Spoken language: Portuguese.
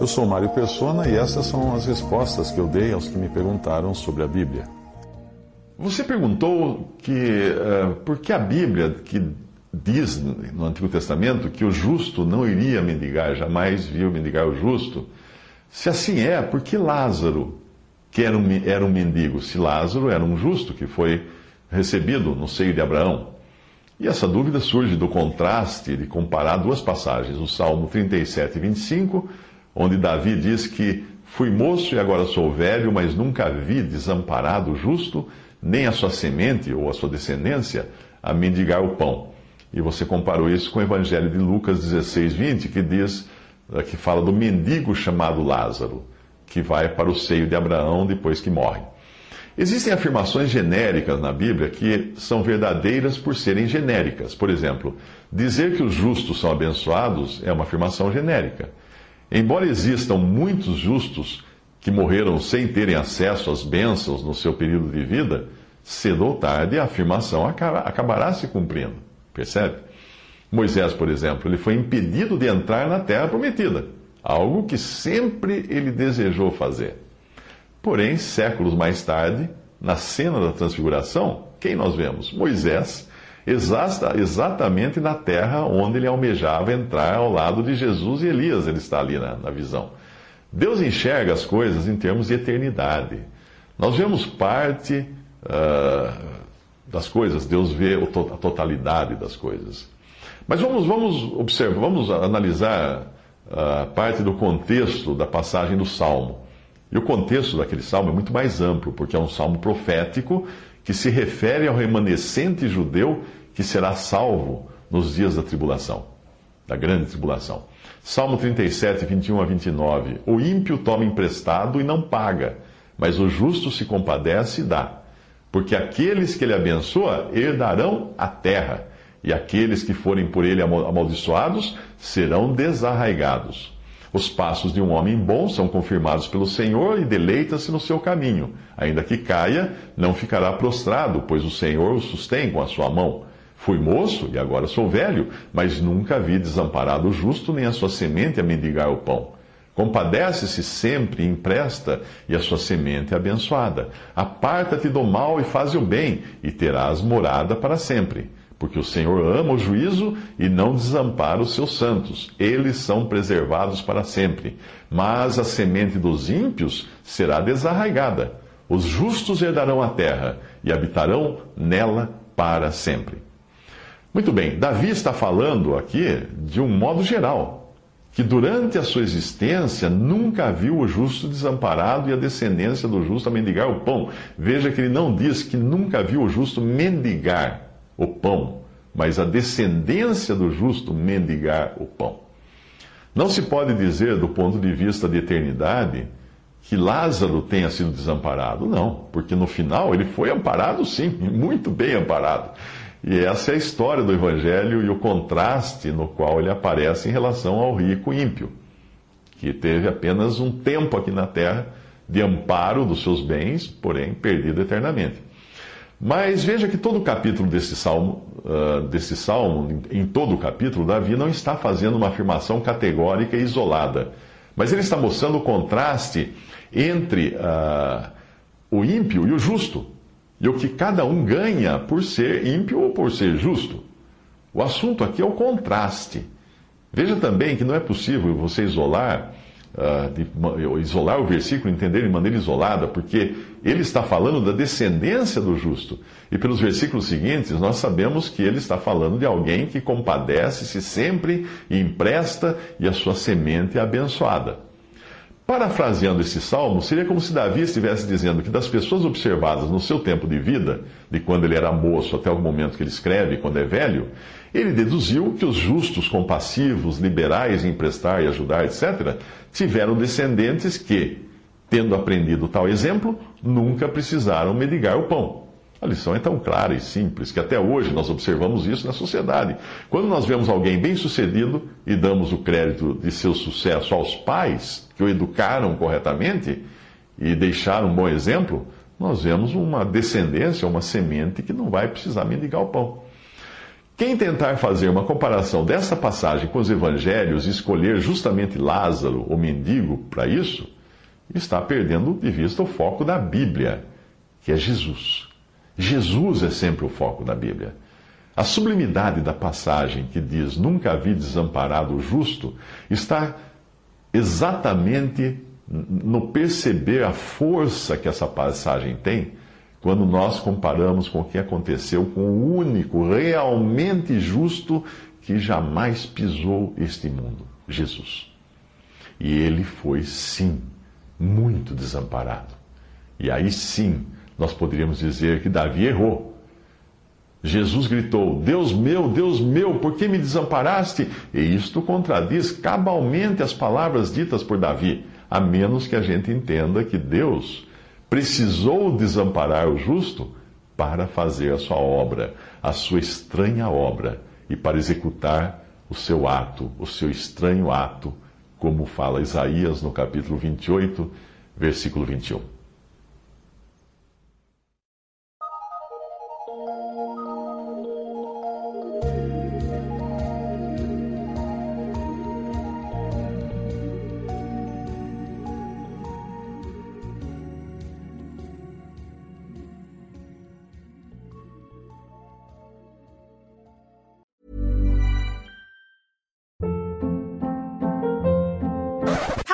Eu sou Mário Persona e essas são as respostas que eu dei aos que me perguntaram sobre a Bíblia. Você perguntou que uh, por que a Bíblia que diz no Antigo Testamento que o justo não iria mendigar, jamais viu mendigar o justo. Se assim é, por que Lázaro, que era um, era um mendigo, se Lázaro era um justo que foi recebido no seio de Abraão? E essa dúvida surge do contraste de comparar duas passagens, o Salmo 37 e 25, onde Davi diz que fui moço e agora sou velho, mas nunca vi desamparado o justo, nem a sua semente ou a sua descendência a mendigar o pão. E você comparou isso com o Evangelho de Lucas 16, 20, que diz, eh, que fala do mendigo chamado Lázaro, que vai para o seio de Abraão depois que morre. Existem afirmações genéricas na Bíblia que são verdadeiras por serem genéricas. Por exemplo, dizer que os justos são abençoados é uma afirmação genérica. Embora existam muitos justos que morreram sem terem acesso às bênçãos no seu período de vida, cedo ou tarde a afirmação acabará se cumprindo. Percebe? Moisés, por exemplo, ele foi impedido de entrar na terra prometida, algo que sempre ele desejou fazer. Porém, séculos mais tarde, na cena da transfiguração, quem nós vemos? Moisés, exatamente na terra onde ele almejava entrar ao lado de Jesus e Elias, ele está ali na, na visão. Deus enxerga as coisas em termos de eternidade. Nós vemos parte uh, das coisas, Deus vê a totalidade das coisas. Mas vamos, vamos observar, vamos analisar a parte do contexto da passagem do Salmo. E o contexto daquele salmo é muito mais amplo, porque é um salmo profético que se refere ao remanescente judeu que será salvo nos dias da tribulação, da grande tribulação. Salmo 37, 21 a 29. O ímpio toma emprestado e não paga, mas o justo se compadece e dá. Porque aqueles que ele abençoa herdarão a terra, e aqueles que forem por ele amaldiçoados serão desarraigados. Os passos de um homem bom são confirmados pelo Senhor e deleita-se no seu caminho. Ainda que caia, não ficará prostrado, pois o Senhor o sustém com a sua mão. Fui moço e agora sou velho, mas nunca vi desamparado o justo nem a sua semente a mendigar o pão. Compadece-se sempre, empresta, e a sua semente é abençoada. Aparta-te do mal e faz o bem, e terás morada para sempre. Porque o Senhor ama o juízo e não desampara os seus santos. Eles são preservados para sempre. Mas a semente dos ímpios será desarraigada. Os justos herdarão a terra e habitarão nela para sempre. Muito bem, Davi está falando aqui de um modo geral que durante a sua existência nunca viu o justo desamparado e a descendência do justo mendigar o pão. Veja que ele não diz que nunca viu o justo mendigar o pão, mas a descendência do justo mendigar o pão. Não se pode dizer, do ponto de vista de eternidade, que Lázaro tenha sido desamparado. Não, porque no final ele foi amparado, sim, muito bem amparado. E essa é a história do Evangelho e o contraste no qual ele aparece em relação ao rico ímpio, que teve apenas um tempo aqui na terra de amparo dos seus bens, porém perdido eternamente. Mas veja que todo o capítulo desse salmo, uh, desse salmo, em todo o capítulo, Davi não está fazendo uma afirmação categórica e isolada, mas ele está mostrando o contraste entre uh, o ímpio e o justo e o que cada um ganha por ser ímpio ou por ser justo. O assunto aqui é o contraste. Veja também que não é possível você isolar, uh, isolar o versículo, entender de maneira isolada, porque ele está falando da descendência do justo. E pelos versículos seguintes, nós sabemos que ele está falando de alguém que compadece-se sempre e empresta, e a sua semente é abençoada. Parafraseando esse salmo, seria como se Davi estivesse dizendo que das pessoas observadas no seu tempo de vida, de quando ele era moço até o momento que ele escreve, quando é velho, ele deduziu que os justos, compassivos, liberais em emprestar e ajudar, etc., tiveram descendentes que, tendo aprendido tal exemplo, nunca precisaram medigar o pão. A lição é tão clara e simples que até hoje nós observamos isso na sociedade. Quando nós vemos alguém bem-sucedido e damos o crédito de seu sucesso aos pais que o educaram corretamente e deixaram um bom exemplo, nós vemos uma descendência, uma semente que não vai precisar mendigar o pão. Quem tentar fazer uma comparação dessa passagem com os evangelhos e escolher justamente Lázaro, o mendigo, para isso, está perdendo de vista o foco da Bíblia, que é Jesus. Jesus é sempre o foco da Bíblia. A sublimidade da passagem que diz nunca vi desamparado o justo está exatamente no perceber a força que essa passagem tem quando nós comparamos com o que aconteceu com o único realmente justo que jamais pisou este mundo, Jesus. E ele foi, sim, muito desamparado. E aí sim, nós poderíamos dizer que Davi errou. Jesus gritou: Deus meu, Deus meu, por que me desamparaste? E isto contradiz cabalmente as palavras ditas por Davi, a menos que a gente entenda que Deus precisou desamparar o justo para fazer a sua obra, a sua estranha obra, e para executar o seu ato, o seu estranho ato, como fala Isaías no capítulo 28, versículo 21.